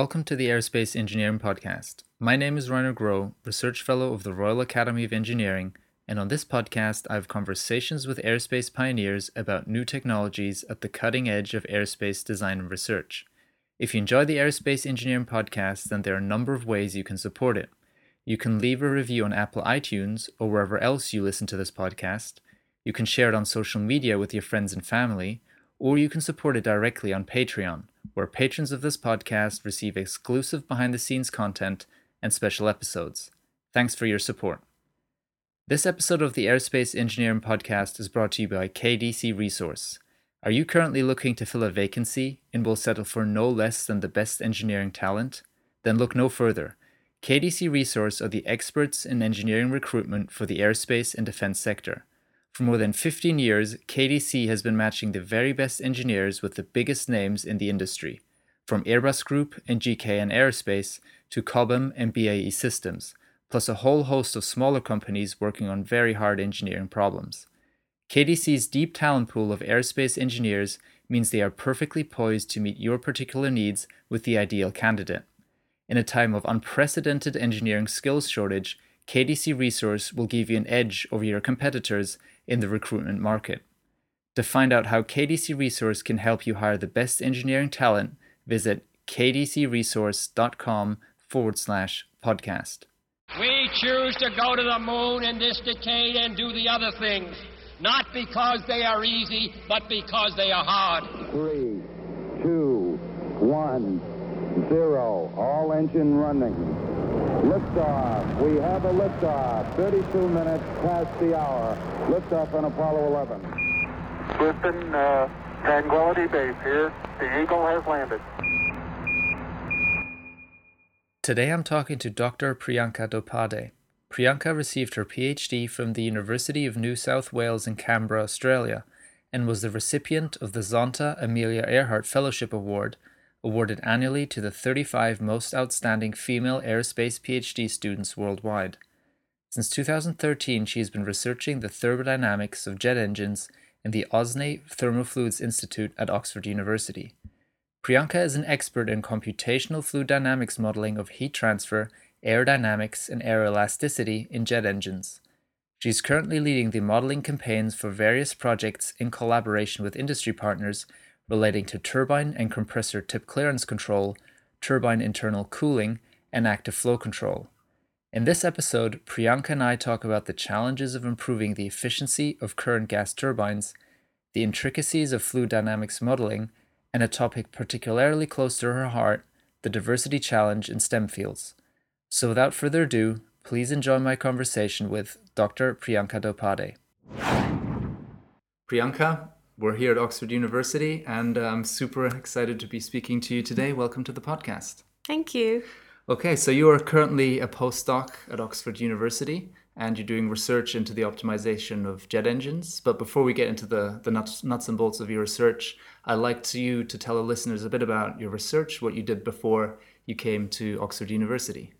Welcome to the Aerospace Engineering Podcast. My name is Rainer Groh, Research Fellow of the Royal Academy of Engineering, and on this podcast, I have conversations with aerospace pioneers about new technologies at the cutting edge of aerospace design and research. If you enjoy the Aerospace Engineering Podcast, then there are a number of ways you can support it. You can leave a review on Apple iTunes or wherever else you listen to this podcast. You can share it on social media with your friends and family, or you can support it directly on Patreon where patrons of this podcast receive exclusive behind the scenes content and special episodes. Thanks for your support. This episode of the Aerospace Engineering Podcast is brought to you by KDC Resource. Are you currently looking to fill a vacancy and will settle for no less than the best engineering talent? Then look no further. KDC Resource are the experts in engineering recruitment for the aerospace and defense sector. For more than 15 years, KDC has been matching the very best engineers with the biggest names in the industry, from Airbus Group and GKN Aerospace to Cobham and BAE Systems, plus a whole host of smaller companies working on very hard engineering problems. KDC's deep talent pool of aerospace engineers means they are perfectly poised to meet your particular needs with the ideal candidate. In a time of unprecedented engineering skills shortage, KDC Resource will give you an edge over your competitors in the recruitment market. To find out how KDC Resource can help you hire the best engineering talent, visit kdcresource.com forward slash podcast. We choose to go to the moon in this decade and do the other things, not because they are easy, but because they are hard. Three, two, one, zero. All engine running. Liftoff. We have a liftoff. 32 minutes past the hour. Liftoff on Apollo 11. Houston, uh, Tranquility Base here. The Eagle has landed. Today I'm talking to Dr. Priyanka Dhopade. Priyanka received her PhD from the University of New South Wales in Canberra, Australia, and was the recipient of the Zonta Amelia Earhart Fellowship Award awarded annually to the 35 most outstanding female aerospace PhD students worldwide. Since 2013, she has been researching the thermodynamics of jet engines in the Osney Thermofluids Institute at Oxford University. Priyanka is an expert in computational fluid dynamics modeling of heat transfer, aerodynamics, and aeroelasticity in jet engines. She is currently leading the modeling campaigns for various projects in collaboration with industry partners relating to turbine and compressor tip clearance control, turbine internal cooling, and active flow control. In this episode, Priyanka and I talk about the challenges of improving the efficiency of current gas turbines, the intricacies of fluid dynamics modeling, and a topic particularly close to her heart the diversity challenge in STEM fields. So, without further ado, please enjoy my conversation with Dr. Priyanka Dhopade. Priyanka, we're here at Oxford University, and uh, I'm super excited to be speaking to you today. Welcome to the podcast. Thank you. Okay, so you are currently a postdoc at Oxford University, and you're doing research into the optimization of jet engines. But before we get into the, the nuts, nuts and bolts of your research, I'd like to you to tell the listeners a bit about your research, what you did before you came to Oxford University.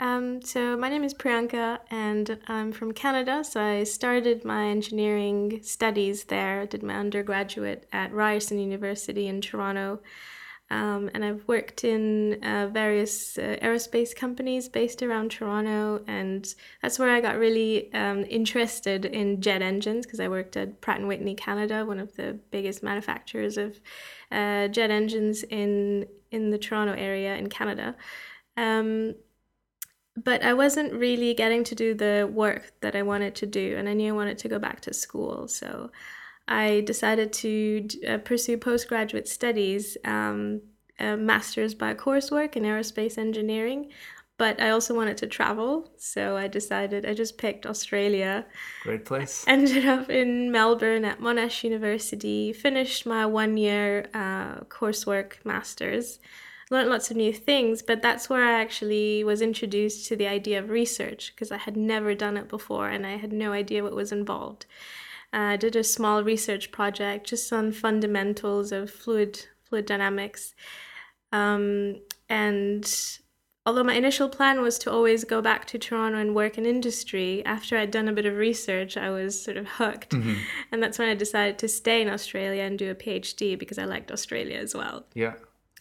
Um, so my name is Priyanka, and I'm from Canada. So I started my engineering studies there. I did my undergraduate at Ryerson University in Toronto, um, and I've worked in uh, various uh, aerospace companies based around Toronto, and that's where I got really um, interested in jet engines because I worked at Pratt and Whitney Canada, one of the biggest manufacturers of uh, jet engines in in the Toronto area in Canada. Um, but I wasn't really getting to do the work that I wanted to do, and I knew I wanted to go back to school. So I decided to uh, pursue postgraduate studies, um, a master's by coursework in aerospace engineering. But I also wanted to travel, so I decided I just picked Australia. Great place. Ended up in Melbourne at Monash University, finished my one year uh, coursework master's learned lots of new things, but that's where I actually was introduced to the idea of research because I had never done it before and I had no idea what was involved. Uh, I did a small research project just on fundamentals of fluid fluid dynamics, um, and although my initial plan was to always go back to Toronto and work in industry, after I'd done a bit of research, I was sort of hooked. Mm-hmm. And that's when I decided to stay in Australia and do a PhD because I liked Australia as well. Yeah.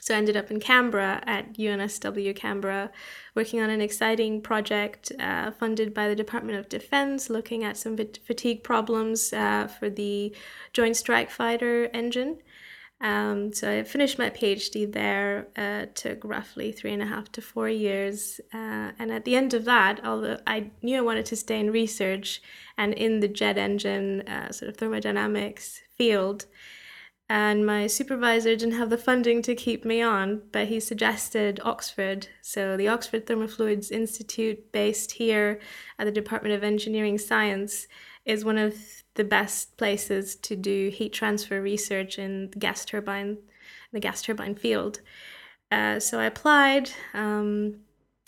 So I ended up in Canberra at UNSW Canberra, working on an exciting project uh, funded by the Department of Defense, looking at some fatigue problems uh, for the Joint Strike Fighter engine. Um, so I finished my PhD there. Uh, took roughly three and a half to four years, uh, and at the end of that, although I knew I wanted to stay in research and in the jet engine uh, sort of thermodynamics field, and my supervisor didn't have the funding to keep me on, but he suggested Oxford. So, the Oxford Thermofluids Institute, based here at the Department of Engineering Science, is one of the best places to do heat transfer research in the gas turbine, the gas turbine field. Uh, so, I applied. Um,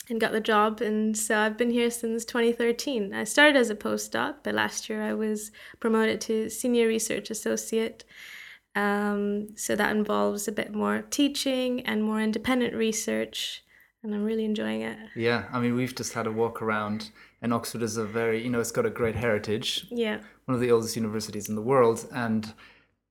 and got the job. And so I've been here since 2013. I started as a postdoc, but last year I was promoted to senior research associate. Um, so that involves a bit more teaching and more independent research, and I'm really enjoying it. Yeah, I mean, we've just had a walk around, and Oxford is a very, you know, it's got a great heritage. Yeah. One of the oldest universities in the world, and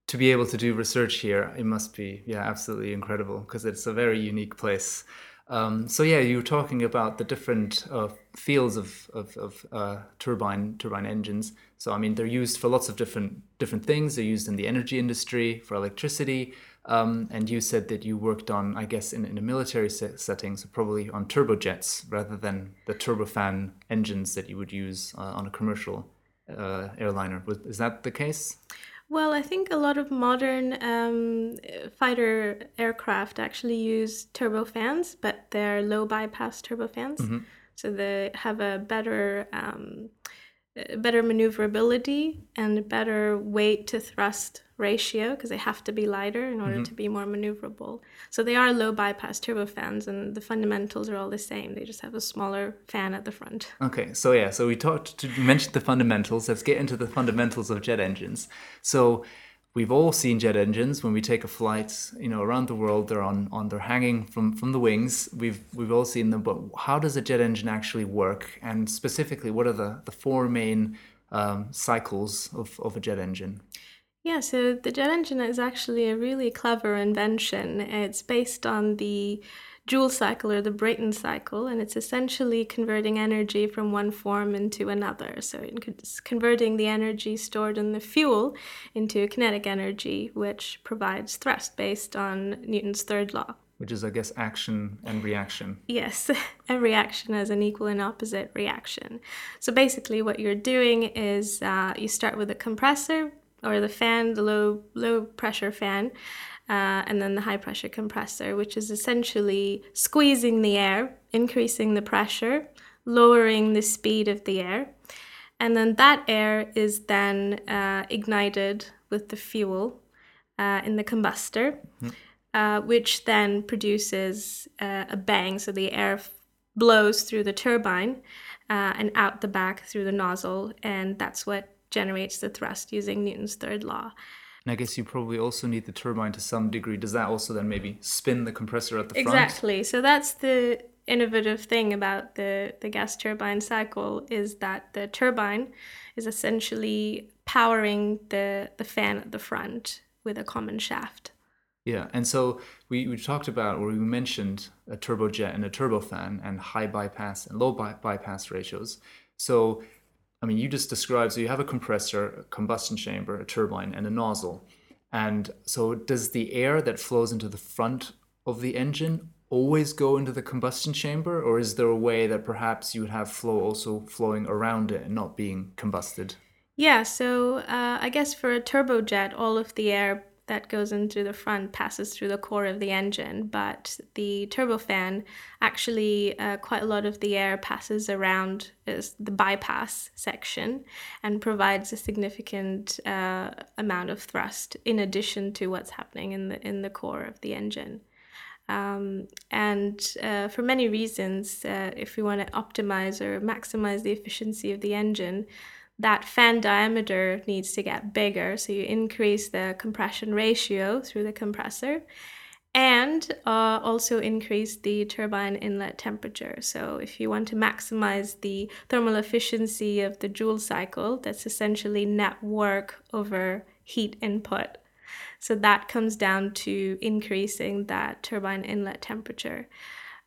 to be able to do research here, it must be, yeah, absolutely incredible because it's a very unique place. Um, so yeah, you were talking about the different uh, fields of, of, of uh, turbine turbine engines. So I mean, they're used for lots of different different things. They're used in the energy industry for electricity. Um, and you said that you worked on, I guess, in, in a military se- setting, so probably on turbojets rather than the turbofan engines that you would use uh, on a commercial uh, airliner. is that the case? Well, I think a lot of modern um, fighter aircraft actually use turbofans, but they're low bypass turbofans. Mm-hmm. So they have a better um, better maneuverability and a better weight to thrust ratio because they have to be lighter in order mm-hmm. to be more maneuverable. So they are low bypass turbofans, and the fundamentals are all the same. They just have a smaller fan at the front. Okay, so yeah, so we talked to mention the fundamentals. Let's get into the fundamentals of jet engines. So we've all seen jet engines. When we take a flight you know around the world they're on on they're hanging from from the wings. We've we've all seen them but how does a jet engine actually work? And specifically what are the the four main um, cycles of, of a jet engine? Yeah so the jet engine is actually a really clever invention. It's based on the Joule cycle or the Brayton cycle, and it's essentially converting energy from one form into another. So it's converting the energy stored in the fuel into kinetic energy, which provides thrust based on Newton's third law. Which is, I guess, action and reaction. Yes, every action has an equal and opposite reaction. So basically, what you're doing is uh, you start with a compressor or the fan, the low low pressure fan, uh, and then the high pressure compressor, which is essentially squeezing the air, increasing the pressure, lowering the speed of the air. And then that air is then uh, ignited with the fuel uh, in the combustor, mm-hmm. which then produces uh, a bang. So the air f- blows through the turbine uh, and out the back through the nozzle, and that's what generates the thrust using Newton's third law. And I guess you probably also need the turbine to some degree. Does that also then maybe spin the compressor at the front? Exactly. So that's the innovative thing about the, the gas turbine cycle is that the turbine is essentially powering the, the fan at the front with a common shaft. Yeah, and so we, we talked about, or we mentioned a turbojet and a turbofan and high bypass and low by- bypass ratios. So I mean, you just described so you have a compressor, a combustion chamber, a turbine, and a nozzle. And so, does the air that flows into the front of the engine always go into the combustion chamber, or is there a way that perhaps you would have flow also flowing around it and not being combusted? Yeah, so uh, I guess for a turbojet, all of the air that goes into the front passes through the core of the engine, but the turbofan actually uh, quite a lot of the air passes around the bypass section and provides a significant uh, amount of thrust in addition to what's happening in the in the core of the engine. Um, and uh, for many reasons, uh, if we want to optimize or maximize the efficiency of the engine, that fan diameter needs to get bigger. So you increase the compression ratio through the compressor and uh, also increase the turbine inlet temperature. So if you want to maximize the thermal efficiency of the Joule cycle, that's essentially net work over heat input. So that comes down to increasing that turbine inlet temperature,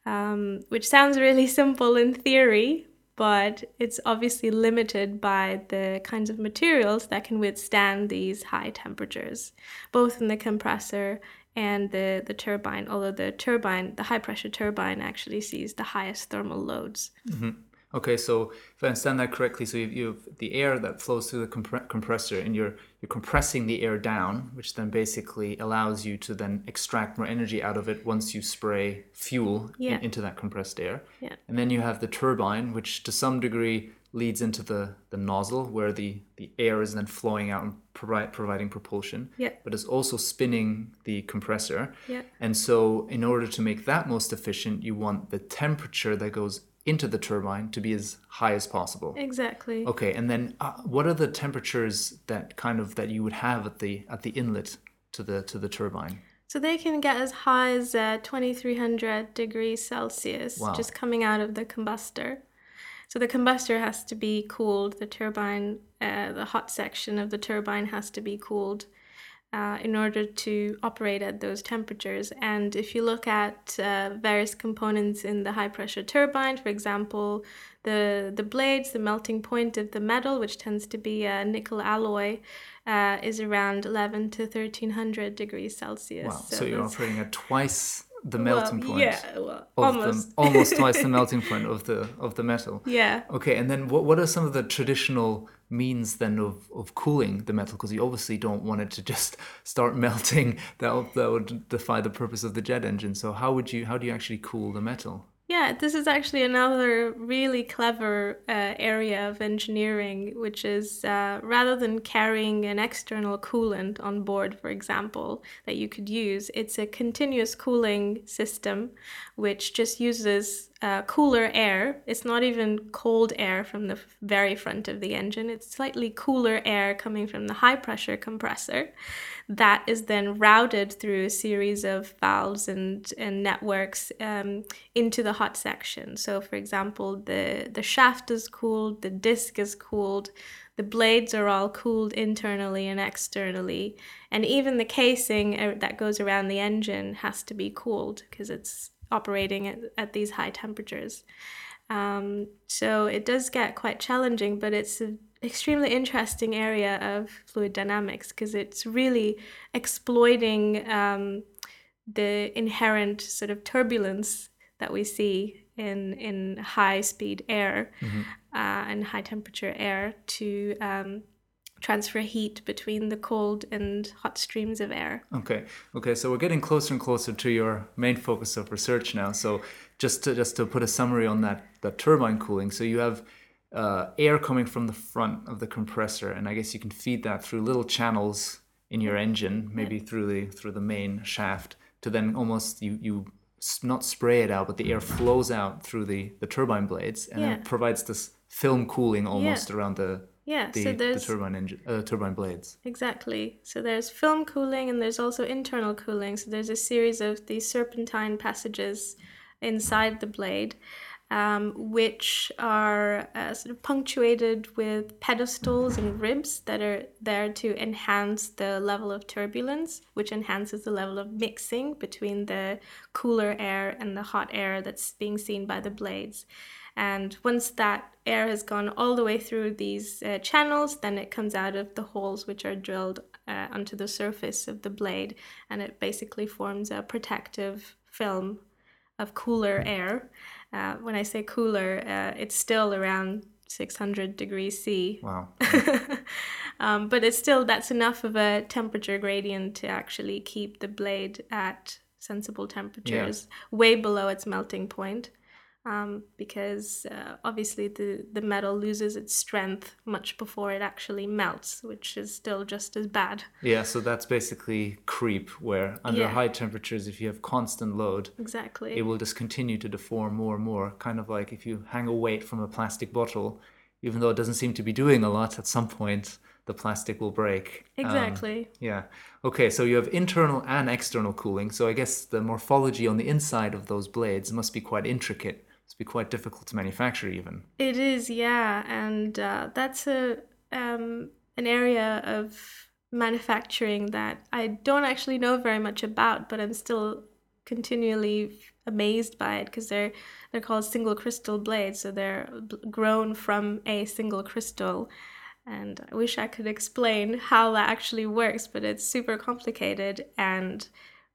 um, which sounds really simple in theory, but it's obviously limited by the kinds of materials that can withstand these high temperatures, both in the compressor and the, the turbine, although the turbine, the high pressure turbine, actually sees the highest thermal loads. Mm-hmm. Okay, so if I understand that correctly, so you, have the air that flows through the compre- compressor, and you're you're compressing the air down, which then basically allows you to then extract more energy out of it once you spray fuel Yeah. in, into that compressed air. Yeah. And then you have the turbine, which to some degree leads into the, the nozzle, where the, the air is then flowing out and provi- providing propulsion. Yeah. But it's also spinning the compressor. Yeah. And so, in order to make that most efficient, you want the temperature that goes into the turbine to be as high as possible. Exactly. Okay, and then uh, what are the temperatures that kind of that you would have at the at the inlet to the to the turbine? So they can get as high as uh, 2300 degrees Celsius Wow. just coming out of the combustor. So the combustor has to be cooled, the turbine, uh, the hot section of the turbine has to be cooled uh, in order to operate at those temperatures. And if you look at uh, various components in the high pressure turbine, for example, the, the blades, the melting point of the metal, which tends to be a nickel alloy, uh, is around 11 to 1300 degrees Celsius. Wow, so, you're that's- operating at twice the well, melting point Yeah, well, almost. the almost twice the melting point of the of the metal. yeah. Okay, and then what what are some of the traditional means then of, of cooling the metal? Because you obviously don't want it to just start melting. That would, that would defy the purpose of the jet engine. So how would you how do you actually cool the metal? Yeah, this is actually another really clever uh, area of engineering, which is uh, rather than carrying an external coolant on board, for example, that you could use, it's a continuous cooling system which just uses uh, cooler air. It's not even cold air from the very front of the engine, it's slightly cooler air coming from the high pressure compressor that is then routed through a series of valves and, and networks um, into the hot section. So, for example, the, the shaft is cooled, the disc is cooled, the blades are all cooled internally and externally, and even the casing uh, that goes around the engine has to be cooled because it's operating at, at these high temperatures. Um, so it does get quite challenging, but it's an extremely interesting area of fluid dynamics because it's really exploiting um, the inherent sort of turbulence that we see in in high speed air uh, and high temperature air to um, transfer heat between the cold and hot streams of air. Okay, okay. So we're getting closer and closer to your main focus of research now. So just to just to put a summary on that that turbine cooling. So you have uh, air coming from the front of the compressor, and I guess you can feed that through little channels in your engine, maybe through the through the main shaft, to then almost you you not spray it out, but the air flows out through the the turbine blades, and Yeah. it provides this film cooling almost around the Yeah, the, so the turbine engine uh, turbine blades. Exactly. So there's film cooling and there's also internal cooling. So there's a series of these serpentine passages inside the blade, um, which are uh, sort of punctuated with pedestals and ribs that are there to enhance the level of turbulence, which enhances the level of mixing between the cooler air and the hot air that's being seen by the blades. And once that air has gone all the way through these uh, channels, then it comes out of the holes which are drilled uh, onto the surface of the blade, and it basically forms a protective film of cooler air. Uh, when I say cooler, uh, it's still around 600 degrees C. Wow. um, but it's still that's enough of a temperature gradient to actually keep the blade at sensible temperatures, way below its melting point. Um, because uh, obviously the, the metal loses its strength much before it actually melts, which is still just as bad. Yeah, so that's basically creep, where under Yeah. high temperatures, if you have constant load, Exactly. it will just continue to deform more and more. Kind of like if you hang a weight from a plastic bottle, even though it doesn't seem to be doing a lot, at some point the plastic will break. Um, exactly. yeah. Okay, so you have internal and external cooling. So I guess the morphology on the inside of those blades must be quite intricate. Be quite difficult to manufacture, even. It is, yeah, and uh, that's a um, an area of manufacturing that I don't actually know very much about, but I'm still continually amazed by it because they're they're called single crystal blades, so they're grown from a single crystal. And I wish I could explain how that actually works, but it's super complicated, and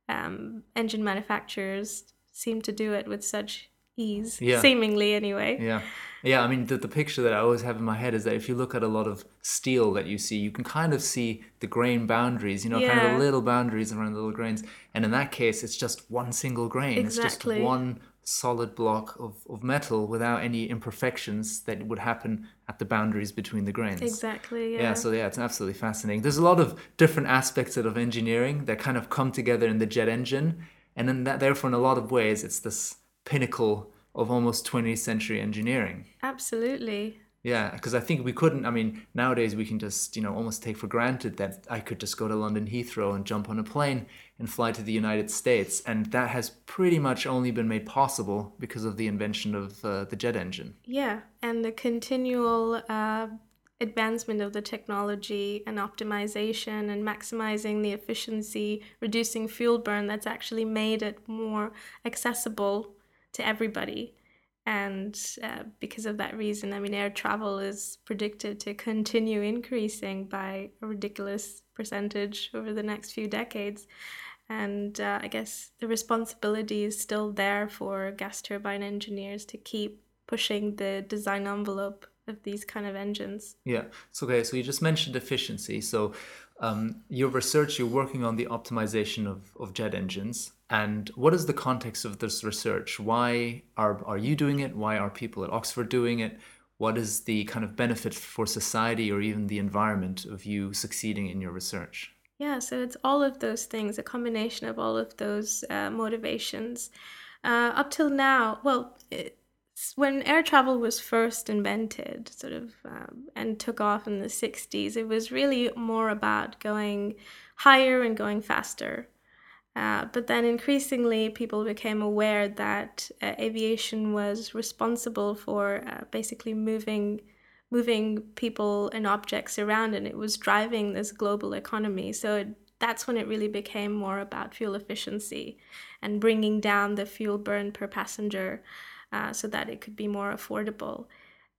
um, engine manufacturers seem to do it with such ease, Yeah. seemingly anyway. Yeah. Yeah, I mean, the, the picture that I always have in my head is that if you look at a lot of steel that you see, you can kind of see the grain boundaries, you know, kind of the little boundaries around the little grains. And in that case, it's just one single grain. Exactly. It's just one solid block of, of metal without any imperfections that would happen at the boundaries between the grains. Exactly. Yeah. Yeah, so yeah, it's absolutely fascinating. There's a lot of different aspects of engineering that kind of come together in the jet engine, and then that therefore, in a lot of ways, it's this pinnacle of almost 20th century engineering. Absolutely. Yeah, because I think we couldn't. I mean, nowadays we can just, you know, almost take for granted that I could just go to London Heathrow and jump on a plane and fly to the United States, and that has pretty much only been made possible because of the invention of uh, the jet engine. Yeah, and the continual uh, advancement of the technology and optimization and maximizing the efficiency, reducing fuel burn that's actually made it more accessible to everybody. And uh, because of that reason, I mean, air travel is predicted to continue increasing by a ridiculous percentage over the next few decades. And uh, I guess the responsibility is still there for gas turbine engineers to keep pushing the design envelope of these kind of engines. Yeah. So okay. So you just mentioned efficiency. So um, your research, you're working on the optimization of, of jet engines. And what is the context of this research? Why are are you doing it? Why are people at Oxford doing it? What is the kind of benefit for society or even the environment of you succeeding in your research? Yeah, so it's all of those things, a combination of all of those uh, motivations. Uh, up till now, well, when air travel was first invented, sort of, um, and took off in the 60s, it was really more about going higher and going faster. Uh, but then increasingly, people became aware that uh, aviation was responsible for uh, basically moving moving people and objects around and it was driving this global economy. So it, that's when it really became more about fuel efficiency and bringing down the fuel burn per passenger uh, so that it could be more affordable.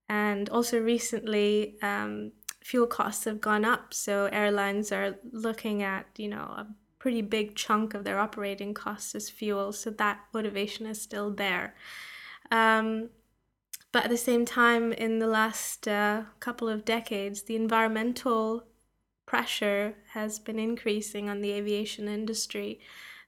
And also recently um, fuel costs have gone up. So airlines are looking at you know pretty big chunk of their operating costs as fuel so that motivation is still there um, but at the same time, in the last uh, couple of decades, the environmental pressure has been increasing on the aviation industry.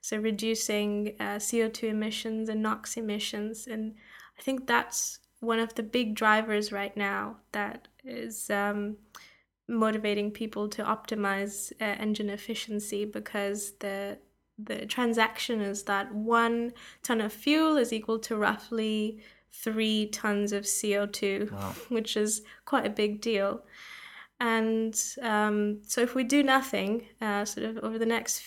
So, reducing uh, CO2 emissions and NOx emissions. And I think that's one of the big drivers right now that is um, motivating people to optimize uh, engine efficiency because the the transaction is that one ton of fuel is equal to roughly three tons of CO2, Wow. which is quite a big deal. And um, so, if we do nothing, uh, sort of over the next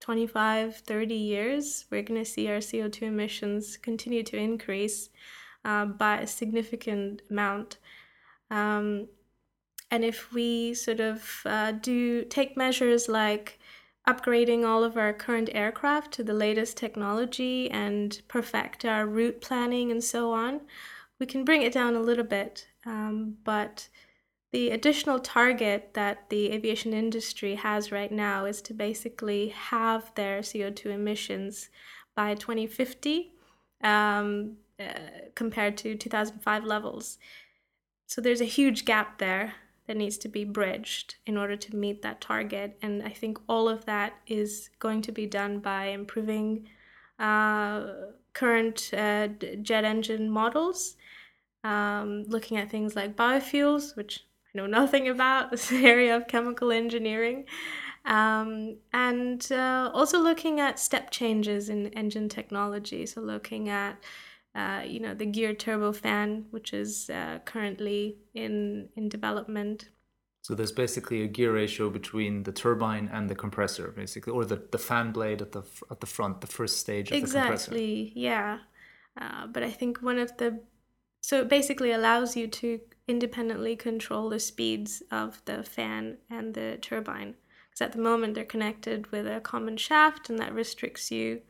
25, 30 years, we're going to see our CO2 emissions continue to increase uh, by a significant amount. Um, and if we sort of uh, do take measures like upgrading all of our current aircraft to the latest technology and perfect our route planning and so on, we can bring it down a little bit. Um, but the additional target that the aviation industry has right now is to basically have their CO2 emissions by 2050 um, uh, compared to 2005 levels. So there's a huge gap there that needs to be bridged in order to meet that target. And I think all of that is going to be done by improving uh, current uh, jet engine models, um, looking at things like biofuels, which I know nothing about, this area of chemical engineering. Um, and uh, also looking at step changes in engine technology. So, looking at uh, you know the gear turbofan, which is uh, currently in in development. So there's basically a gear ratio between the turbine and the compressor, basically, or the, the fan blade at the at the front, the first stage of the compressor. Exactly, yeah. Uh, but I think one of the so it basically allows you to independently control the speeds of the fan and the turbine. because at the moment they're connected with a common shaft, and that restricts you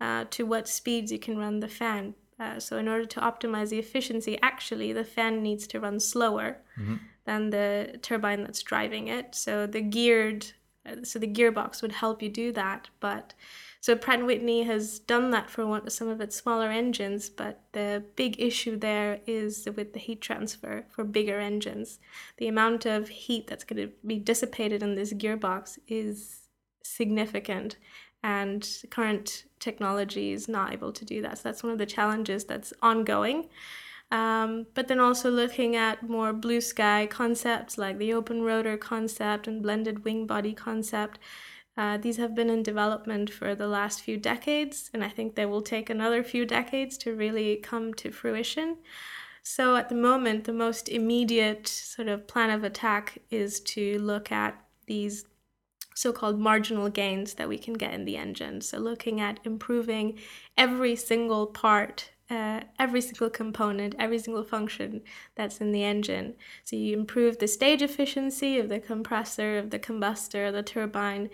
uh, to what speeds you can run the fan. Uh, so, in order to optimize the efficiency, actually, the fan needs to run slower mm-hmm. than the turbine that's driving it. So, the geared, uh, so the gearbox would help you do that, but so Pratt & Whitney has done that for one, some of its smaller engines, but the big issue there is with the heat transfer for bigger engines. The amount of heat that's going to be dissipated in this gearbox is significant, and current technology is not able to do that. So that's one of the challenges that's ongoing. Um, but then also looking at more blue sky concepts like the open rotor concept and blended wing body concept uh, these have been in development for the last few decades, and I think they will take another few decades to really come to fruition. So, at the moment, the most immediate sort of plan of attack is to look at these so called marginal gains that we can get in the engine. So, looking at improving every single part uh, every single component, every single function that's in the engine. So you improve the stage efficiency of the compressor, of the combustor, the turbine,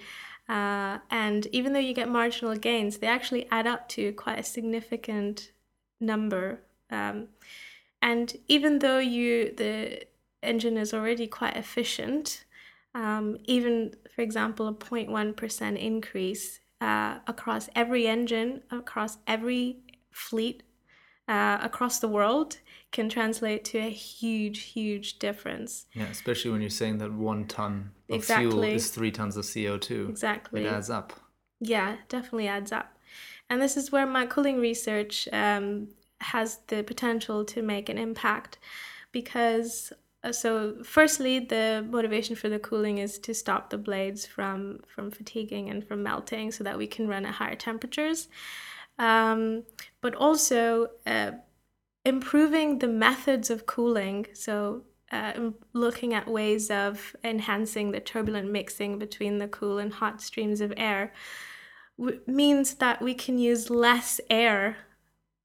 uh, and even though you get marginal gains, they actually add up to quite a significant number. Um, and even though you the engine is already quite efficient, um, even for example a 0.1% increase uh, across every engine, across every fleet uh, across the world can translate to a huge, huge difference. Yeah, especially when you're saying that one ton of exactly. fuel is three tons of CO2. Exactly. It adds up. Yeah, definitely adds up. And this is where my cooling research um, has the potential to make an impact because so firstly the motivation for the cooling is to stop the blades from from fatiguing and from melting so that we can run at higher temperatures um, but also uh, improving the methods of cooling. So, uh, looking at ways of enhancing the turbulent mixing between the cool and hot streams of air means that we can use less air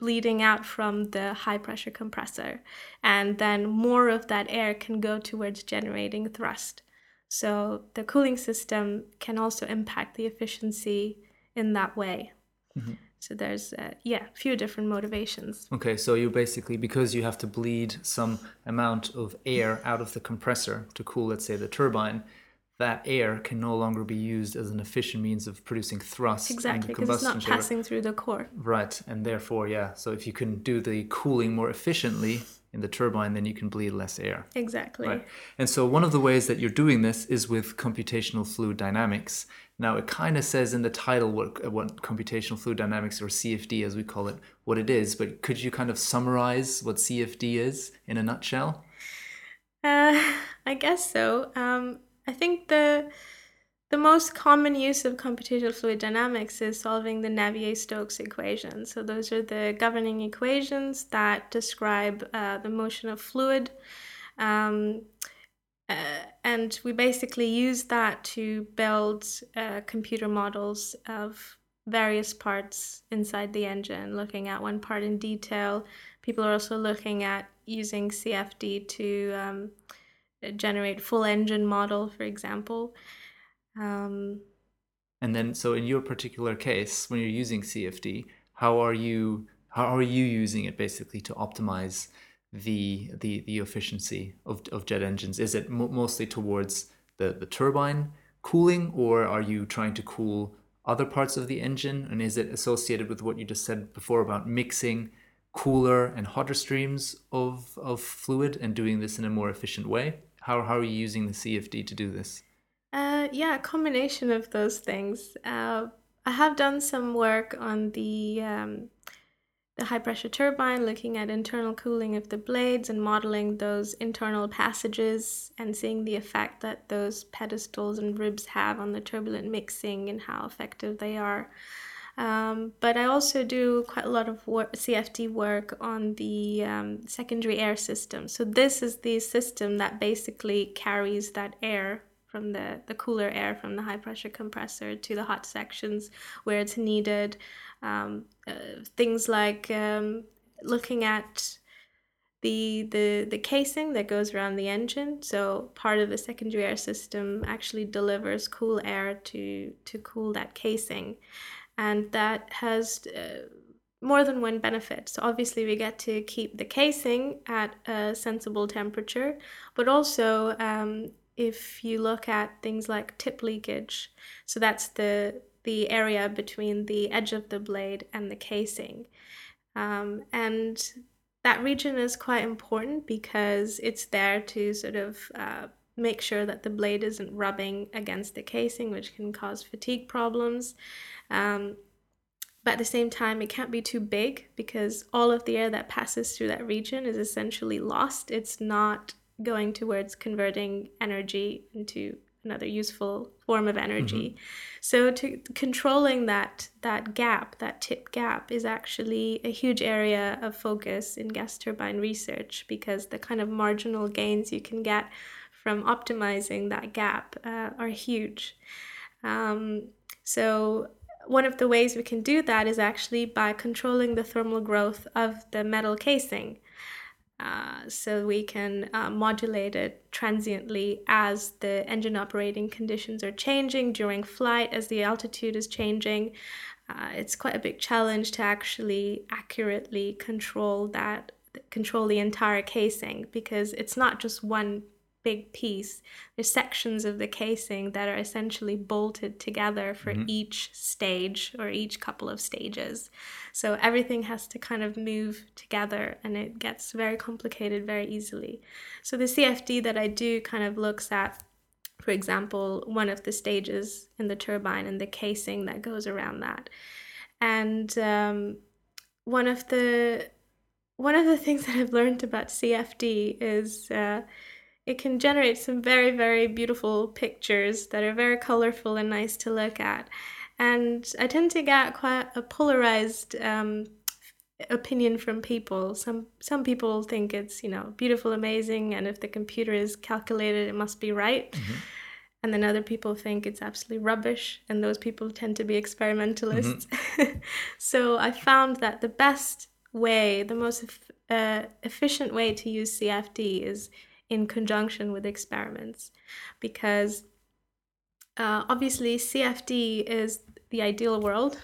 bleeding out from the high pressure compressor, and then more of that air can go towards generating thrust. So, the cooling system can also impact the efficiency in that way. Mm-hmm. So there's uh, yeah, a few different motivations. Okay, so you basically because you have to bleed some amount of air out of the compressor to cool, let's say, the turbine, that air can no longer be used as an efficient means of producing thrust. Exactly, because it's not passing through the core. Right, and therefore, yeah. So if you can do the cooling more efficiently, in the turbine, then you can bleed less air. Exactly. Right. And so one of the ways that you're doing this is with computational fluid dynamics. Now, it kind of says in the title what, what computational fluid dynamics, or CFD as we call it, what it is, but could you kind of summarize what CFD is in a nutshell? Uh, I guess so. Um, I think the the most common use of computational fluid dynamics is solving the Navier-Stokes equations. So those are the governing equations that describe uh, the motion of fluid. Um, uh, and we basically use that to build uh, computer models of various parts inside the engine, looking at one part in detail. People are also looking at using CFD to um, generate full engine model, for example. Um, and then, so in your particular case, when you're using CFD, how are you how are you using it basically to optimize the the the efficiency of, of jet engines? Is it mo- mostly towards the the turbine cooling, or are you trying to cool other parts of the engine? And is it associated with what you just said before about mixing cooler and hotter streams of of fluid and doing this in a more efficient way? How how are you using the CFD to do this? Uh, yeah, a combination of those things. Uh, I have done some work on the um, the high pressure turbine, looking at internal cooling of the blades and modeling those internal passages and seeing the effect that those pedestals and ribs have on the turbulent mixing and how effective they are. Um, but I also do quite a lot of work, CFD work on the um, secondary air system. So this is the system that basically carries that air from the, the cooler air from the high pressure compressor to the hot sections where it's needed. Um, uh, things like um, looking at the the the casing that goes around the engine. So part of the secondary air system actually delivers cool air to to cool that casing, and that has. Uh, more than one benefit. So obviously we get to keep the casing at a sensible temperature, but also um, if you look at things like tip leakage, so that's the the area between the edge of the blade and the casing, um, and that region is quite important because it's there to sort of uh, make sure that the blade isn't rubbing against the casing, which can cause fatigue problems. Um, but at the same time, it can't be too big because all of the air that passes through that region is essentially lost. It's not going towards converting energy into another useful form of energy. Mm-hmm. So to controlling that that gap, that tip gap is actually a huge area of focus in gas turbine research because the kind of marginal gains you can get from optimizing that gap uh, are huge. Um, so one of the ways we can do that is actually by controlling the thermal growth of the metal casing. Uh, so we can uh, modulate it transiently as the engine operating conditions are changing during flight, as the altitude is changing. Uh, it's quite a big challenge to actually accurately control that, control the entire casing because it's not just one big piece. There's sections of the casing that are essentially bolted together for mm-hmm. each stage or each couple of stages. So everything has to kind of move together and it gets very complicated very easily. So the CFD that I do kind of looks at, for example, one of the stages in the turbine and the casing that goes around that. And um, one of the one of the things that I've learned about CFD is uh, it can generate some very, very beautiful pictures that are very colorful and nice to look at. And I tend to get quite a polarized um, opinion from people. Some some people think it's you know beautiful, amazing, and if the computer is calculated, it must be right. Mm-hmm. And then other people think it's absolutely rubbish, and those people tend to be experimentalists. Mm-hmm. so I found that the best way, the most uh, efficient way to use CFD is in conjunction with experiments because uh, obviously CFD is the ideal world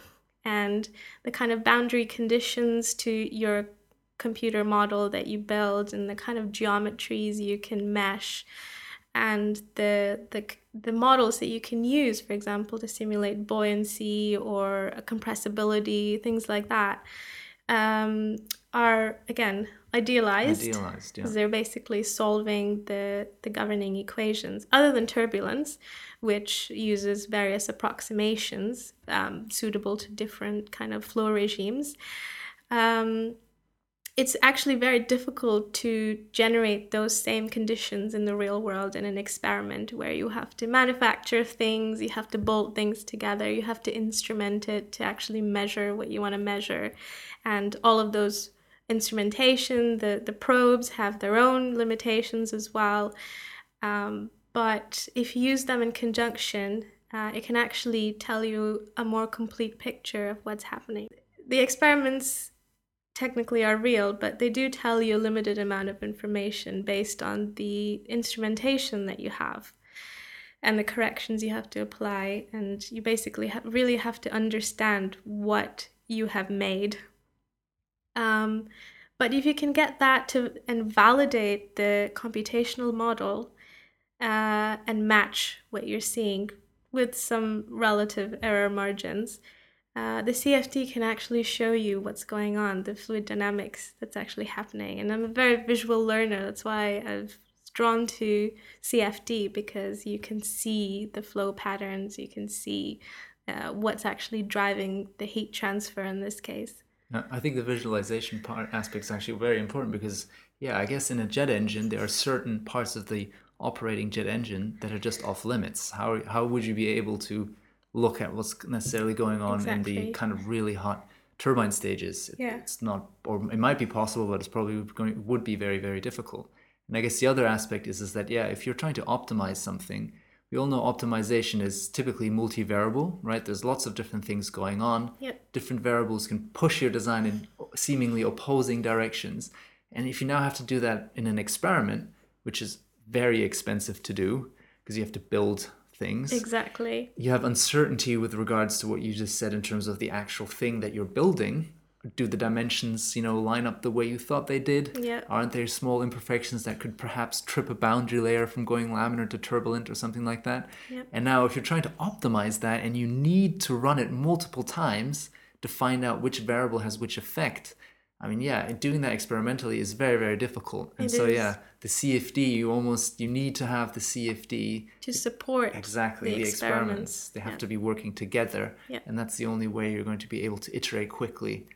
and the kind of boundary conditions to your computer model that you build and the kind of geometries you can mesh and the the the models that you can use for example to simulate buoyancy or compressibility things like that um, are again idealized idealized yeah. they're basically solving the the governing equations other than turbulence which uses various approximations um, suitable to different kind of flow regimes um, it's actually very difficult to generate those same conditions in the real world in an experiment where you have to manufacture things, you have to bolt things together, you have to instrument it to actually measure what you want to measure. And all of those instrumentation, the, the probes have their own limitations as well. Um, but if you use them in conjunction, uh, it can actually tell you a more complete picture of what's happening. The experiments technically are real, but they do tell you a limited amount of information based on the instrumentation that you have and the corrections you have to apply. And you basically ha- really have to understand what you have made um, but if you can get that to and validate the computational model uh, and match what you're seeing with some relative error margins, uh, the CFD can actually show you what's going on, the fluid dynamics that's actually happening. And I'm a very visual learner. That's why I've drawn to CFD because you can see the flow patterns, you can see uh, what's actually driving the heat transfer in this case. I think the visualization part aspect is actually very important because, yeah, I guess in a jet engine there are certain parts of the operating jet engine that are just off limits. How how would you be able to look at what's necessarily going on exactly. in the kind of really hot turbine stages? Yeah. It's not, or it might be possible, but it's probably going would be very very difficult. And I guess the other aspect is is that yeah, if you're trying to optimize something we all know optimization is typically multivariable, right? There's lots of different things going on. Yep. Different variables can push your design in seemingly opposing directions. And if you now have to do that in an experiment, which is very expensive to do because you have to build things. Exactly. You have uncertainty with regards to what you just said in terms of the actual thing that you're building. Do the dimensions, you know, line up the way you thought they did? Yeah. Aren't there small imperfections that could perhaps trip a boundary layer from going laminar to turbulent or something like that? Yep. And now, if you're trying to optimize that and you need to run it multiple times to find out which variable has which effect, I mean, yeah, doing that experimentally is very, very difficult. And It so, is. yeah, the CFD, you almost you need to have the CFD To support exactly the, the experiments. experiments. They have Yeah. to be working together, Yeah. and that's the only way you're going to be able to iterate quickly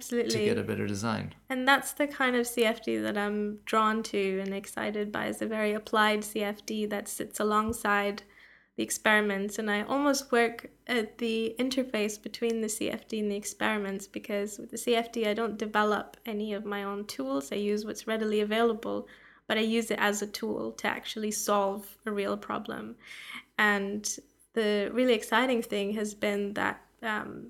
to get a better design. And that's the kind of CFD that I'm drawn to and excited by. Is a very applied CFD that sits alongside the experiments. And I almost work at the interface between the CFD and the experiments because with the CFD, I don't develop any of my own tools. I use what's readily available, but I use it as a tool to actually solve a real problem. And the really exciting thing has been that. Um,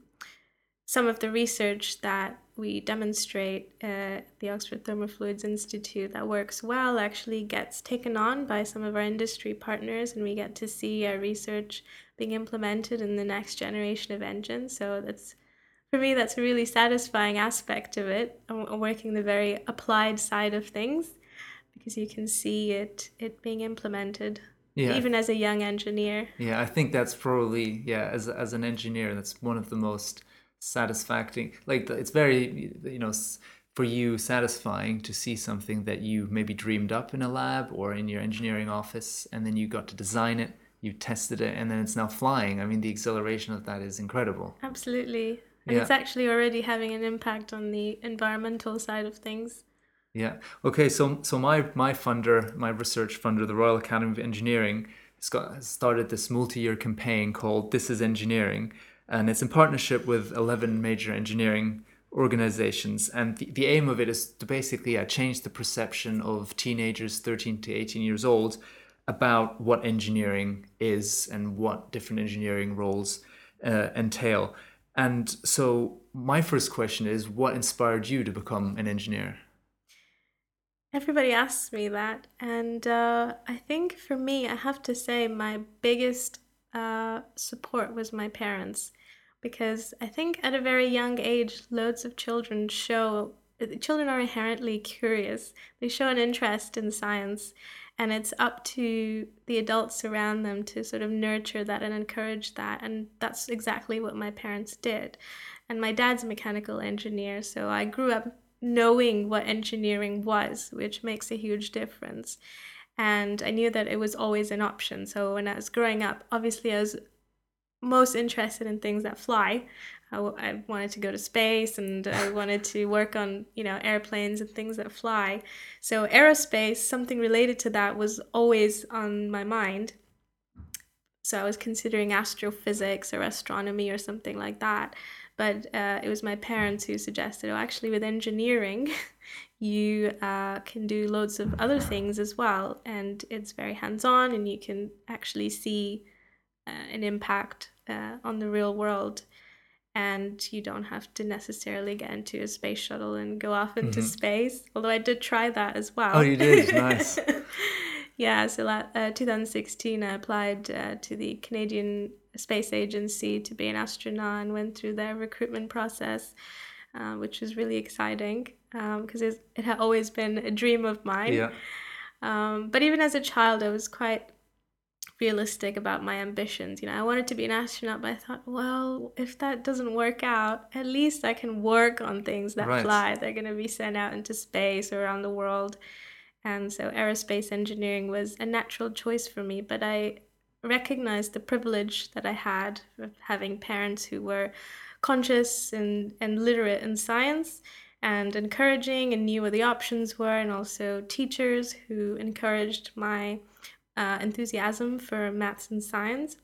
some of the research that we demonstrate at the Oxford Thermofluids Institute that works well actually gets taken on by some of our industry partners, and we get to see our research being implemented in the next generation of engines. So that's for me, that's a really satisfying aspect of it, uh, working the very applied side of things, because you can see it it being implemented, Yeah. even as a young engineer. Yeah, I think that's probably yeah. As as an engineer, that's one of the most satisfying. Like it's very you know for you satisfying to see something that you maybe dreamed up in a lab or in your engineering office, and then you got to design it, you tested it, and then it's now flying. I mean, the exhilaration of that is incredible. Absolutely. And Yeah. it's actually already having an impact on the environmental side of things. Yeah. Okay. So so my my funder, my research funder, the Royal Academy of Engineering, has got has started this multi-year campaign called "This Is Engineering," and it's in partnership with eleven major engineering organizations. And the, the aim of it is to basically uh, change the perception of teenagers, thirteen to eighteen years old, about what engineering is and what different engineering roles uh, entail. And so my first question is, what inspired you to become an engineer? Everybody asks me that. And uh, I think for me, I have to say, my biggest uh, support was my parents. Because I think at a very young age, loads of children show, children are inherently curious. They show an interest in science. And it's up to the adults around them to sort of nurture that and encourage that. And that's exactly what my parents did. And my dad's a mechanical engineer, so I grew up knowing what engineering was, which makes a huge difference. And I knew that it was always an option. So when I was growing up, obviously I was most interested in things that fly. I, w- I wanted to go to space and I wanted to work on, you know, airplanes and things that fly. So aerospace, something related to that was always on my mind. So I was considering astrophysics or astronomy or something like that. But uh, it was my parents who suggested, oh, actually, with engineering, you uh, can do loads of other things as well. And it's very hands on, and you can actually see uh, an impact uh, on the real world. And you don't have to necessarily get into a space shuttle and go off into Mhm. space. Although I did try that as well. Oh, you did? Nice. yeah, so uh, 2016, I applied uh, to the Canadian Space Agency to be an astronaut and went through their recruitment process, uh, which was really exciting because it, it had always been a dream of mine. Yeah. Um, but even as a child, I was quite realistic about my ambitions. You know, I wanted to be an astronaut, but I thought, well, if that doesn't work out, at least I can work on things that Right. fly. They're going to be sent out into space or around the world. And so aerospace engineering was a natural choice for me, but I recognized the privilege that I had of having parents who were conscious and, and literate in science and encouraging and knew what the options were, and also teachers who encouraged my uh, enthusiasm for maths and science,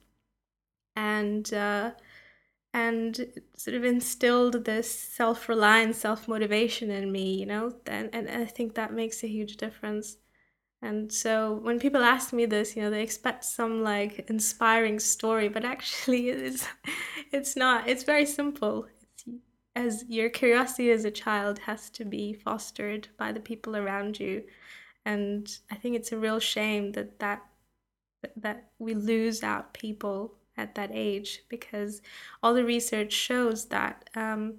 and uh, and sort of instilled this self reliance, self motivation in me, you know, and and I think that makes a huge difference. And so when people ask me this, you know, they expect some like inspiring story, but actually it's it's not. It's very simple. It's, as your curiosity as a child has to be fostered by the people around you and i think it's a real shame that that that we lose out people at that age because all the research shows that um,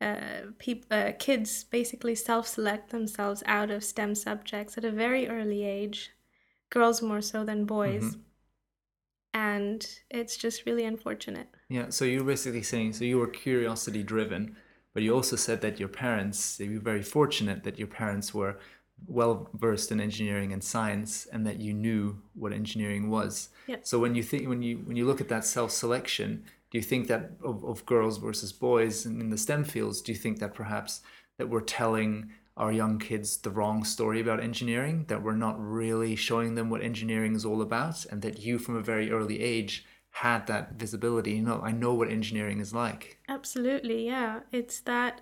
uh, peop- uh, kids basically self-select themselves out of STEM subjects at a very early age, girls more so than boys, Mhm. and it's just really unfortunate. Yeah, so you're basically saying so you were curiosity driven, but you also said that your parents, you were very fortunate that your parents were well versed in engineering and science and that you knew what engineering was. Yeah. So when you think when you when you look at that self-selection, do you think that of, of girls versus boys in, the STEM fields, do you think that perhaps that we're telling our young kids the wrong story about engineering, that we're not really showing them what engineering is all about, and that you from a very early age had that visibility. You know, I know what engineering is like. Absolutely, yeah. It's that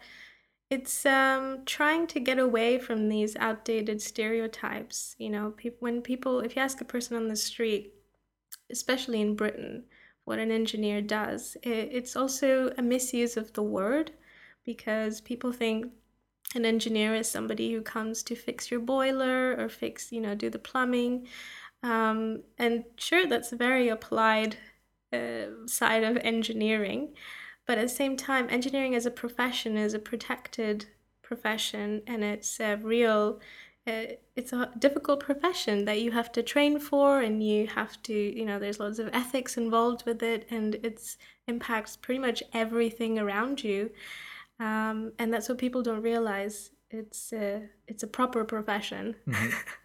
it's um trying to get away from these outdated stereotypes. You know, peop when people if you ask a person on the street, especially in Britain, what an engineer does. It's also a misuse of the word because people think an engineer is somebody who comes to fix your boiler or fix, you know, do the plumbing. Um, and sure, that's a very applied uh, side of engineering. But at the same time, engineering as a profession is a protected profession and it's a real, it's a difficult profession that you have to train for and you have to, you know, there's lots of ethics involved with it and it's impacts pretty much everything around you. Um, and that's what people don't realize. It's a, it's a proper profession.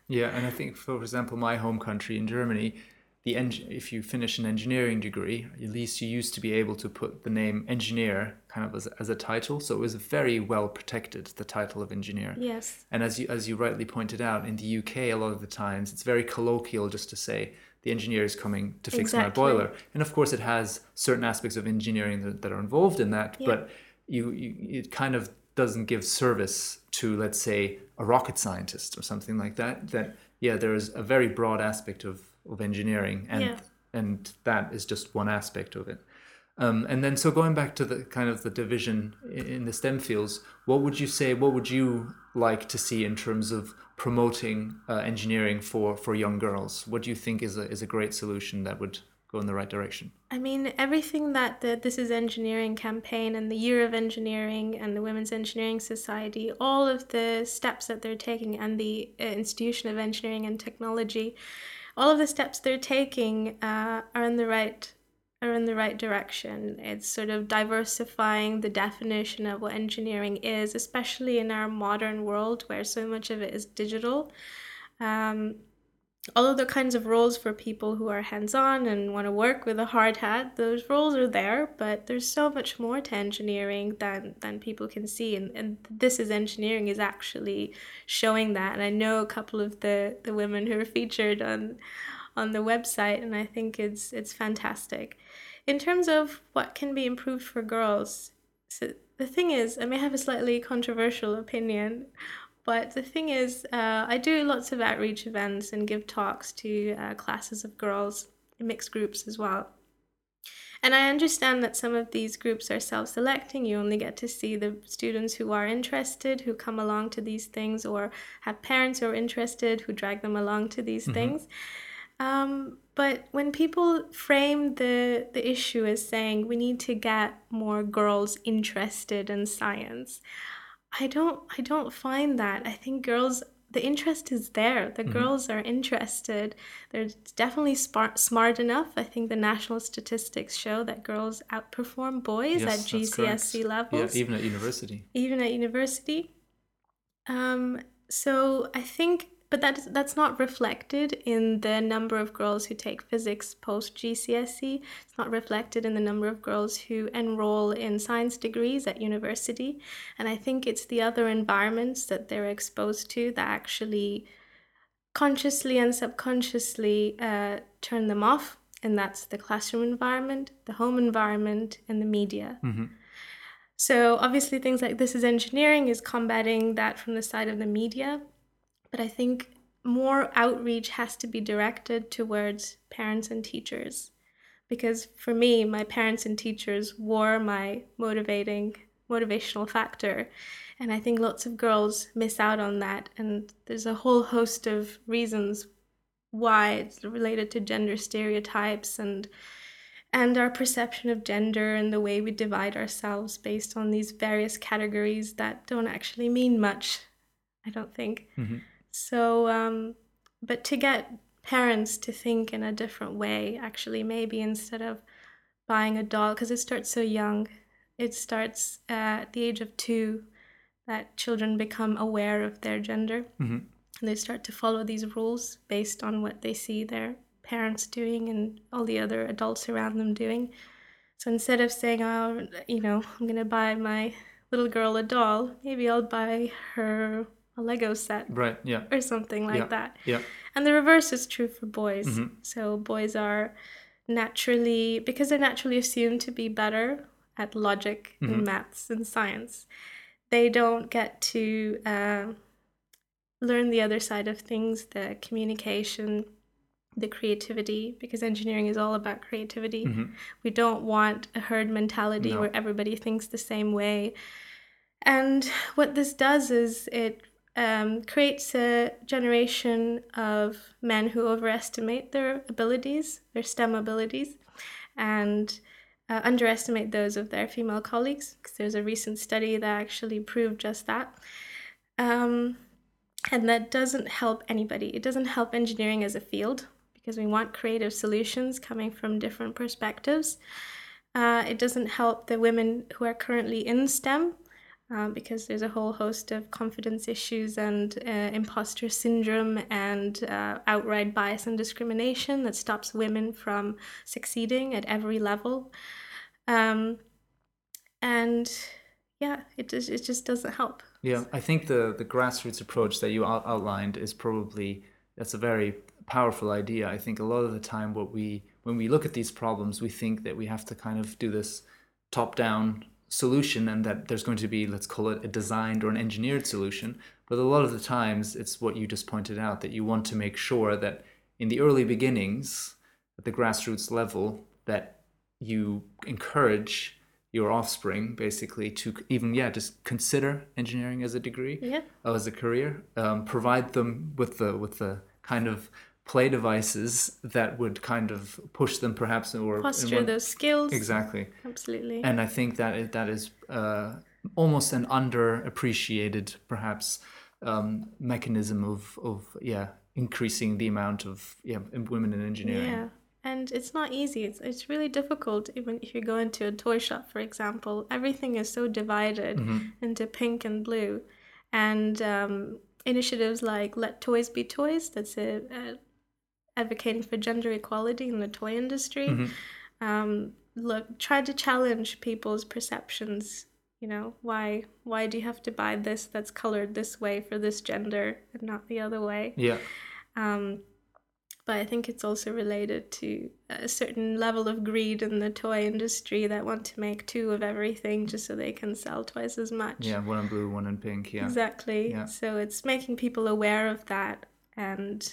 Yeah, and I think, for example, my home country in Germany, the eng- if you finish an engineering degree, at least you used to be able to put the name engineer kind of as, as a title. So it was very well protected, the title of engineer. Yes. And as you as you rightly pointed out, in the UK, a lot of the times it's very colloquial just to say the engineer is coming to fix my boiler. And of course, it has certain aspects of engineering that, that are involved in that, Yeah. but you, you it kind of doesn't give service to let's say a rocket scientist or something like that. That yeah, there is a very broad aspect of of engineering, and Yeah. and that is just one aspect of it. Um, and then, so going back to the kind of the division in the STEM fields, what would you say? What would you like to see in terms of promoting uh, engineering for for young girls? What do you think is a is a great solution that would go in the right direction? I mean, everything that the This Is Engineering campaign and the Year of Engineering and the Women's Engineering Society, all of the steps that they're taking, and the uh, Institution of Engineering and Technology, all of the steps they're taking uh, are in the right are in the right direction. It's sort of diversifying the definition of what engineering is, especially in our modern world where so much of it is digital. Um, all of the kinds of roles for people who are hands on and want to work with a hard hat, those roles are there, but there's so much more to engineering than, than people can see. And, and this is engineering is actually showing that. And I know a couple of the, the women who are featured on on the website, and I think it's it's fantastic. In terms of what can be improved for girls, so the thing is, I may have a slightly controversial opinion, but the thing is, uh, I do lots of outreach events and give talks to uh, classes of girls, mixed groups as well. And I understand that some of these groups are self selecting. You only get to see the students who are interested, who come along to these things, or have parents who are interested who drag them along to these things. Um, but when people frame the, the issue as saying we need to get more girls interested in science, I don't I don't find that. I think girls the interest is there. The girls are interested. They're definitely smart smart enough. I think the national statistics show that girls outperform boys at that's correct. GCSE levels Yeah, even at university. even at university. Um, so I think, but that is, that's not reflected in the number of girls who take physics post GCSE. It's not reflected in the number of girls who enroll in science degrees at university. And I think it's the other environments that they're exposed to that actually consciously and subconsciously uh, turn them off. And that's the classroom environment, the home environment, and the media. So obviously things like this is engineering is combating that from the side of the media, but I think more outreach has to be directed towards parents and teachers. Because for me, my parents and teachers were my motivating motivational factor. And I think lots of girls miss out on that. And there's a whole host of reasons why it's related to gender stereotypes and and our perception of gender and the way we divide ourselves based on these various categories that don't actually mean much, I don't think. Mm-hmm. So, um, but to get parents to think in a different way, actually, maybe instead of buying a doll, because it starts so young, it starts at the age of two that children become aware of their gender Mm-hmm. and they start to follow these rules based on what they see their parents doing and all the other adults around them doing. So instead of saying, oh, you know, I'm going to buy my little girl a doll, maybe I'll buy her a Lego set Right. Yeah. or something like Yeah. that. Yeah. And the reverse is true for boys. Mhm. So boys are naturally, because they're naturally assumed to be better at logic Mhm. and maths and science, they don't get to um learn the other side of things the communication, the creativity, because engineering is all about creativity. Mhm. We don't want a herd mentality No. where everybody thinks the same way. And what this does is it um, creates a generation of men who overestimate their abilities, their STEM abilities, and uh, underestimate those of their female colleagues. Because there's a recent study that actually proved just that. Um, and that doesn't help anybody. It doesn't help engineering as a field because we want creative solutions coming from different perspectives. Uh, it doesn't help the women who are currently in STEM um, because there's a whole host of confidence issues and uh, imposter syndrome and uh, outright bias and discrimination that stops women from succeeding at every level. Um, and yeah, it, just, it just doesn't help. Yeah, I think the the grassroots approach that you out- outlined is probably that's a very powerful idea. I think a lot of the time, what we when we look at these problems, we think that we have to kind of do this top down solution, and that there's going to be let's call it a designed or an engineered solution. But a lot of the times, it's what you just pointed out that you want to make sure that in the early beginnings, at the grassroots level, that you encourage your offspring basically to even yeah just consider engineering as a degree Yeah. as a career um, provide them with the with the kind of play devices that would kind of push them perhaps or Foster one- those skills. exactly Absolutely. and i think that that is uh, almost an underappreciated perhaps um, mechanism of of yeah increasing the amount of yeah women in engineering Yeah. And it's not easy. It's it's really difficult even if you go into a toy shop, for example. Everything is so divided into pink and blue. And um, initiatives like Let Toys Be Toys, that's a, a advocating for gender equality in the toy industry. Um, look, try to challenge people's perceptions. You know, why why do you have to buy this that's colored this way for this gender and not the other way? yeah Um, but I think it's also related to a certain level of greed in the toy industry that want to make two of everything just so they can sell twice as much. yeah one in blue one in pink yeah Exactly. Yeah. So it's making people aware of that, and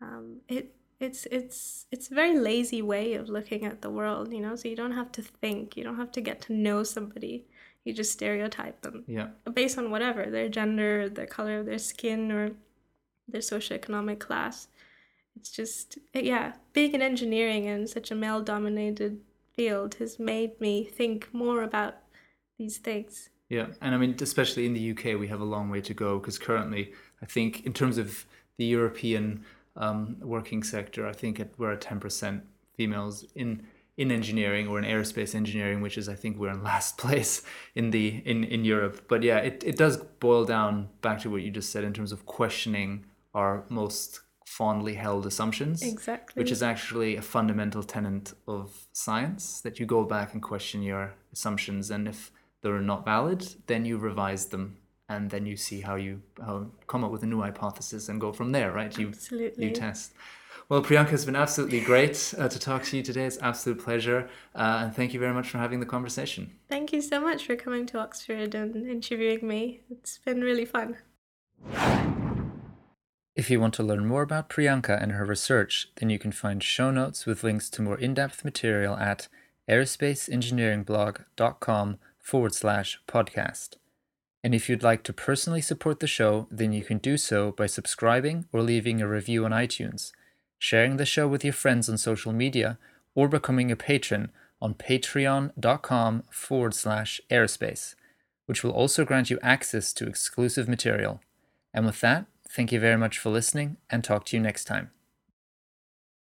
um, it it's it's it's a very lazy way of looking at the world. You know, so you don't have to think, you don't have to get to know somebody. You just stereotype them yeah based on whatever their gender, their color of their skin, or their socioeconomic class. It's just, yeah, being in engineering in such a male dominated field has made me think more about these things. Yeah, and I mean, especially in the UK, we have a long way to go because currently, I think in terms of the European um, working sector, I think it, we're at ten percent females in in engineering or in aerospace engineering, which is I think we're in last place in the in in Europe. But yeah, it it does boil down back to what you just said in terms of questioning our most fondly held assumptions Exactly. which is actually a fundamental tenet of science that you go back and question your assumptions and if they're not valid then you revise them and then you see how you how come up with a new hypothesis and go from there right you Absolutely. you test well priyanka it's been absolutely great uh, to talk to you today it's an absolute pleasure uh, and thank you very much for having the conversation Thank you so much for coming to Oxford and interviewing me. It's been really fun. If you want to learn more about Priyanka and her research, then you can find show notes with links to more in depth material at aerospaceengineeringblog.com forward slash podcast. And if you'd like to personally support the show, then you can do so by subscribing or leaving a review on iTunes, sharing the show with your friends on social media, or becoming a patron on patreon.com forward slash aerospace, which will also grant you access to exclusive material. And with that, thank you very much for listening and talk to you next time.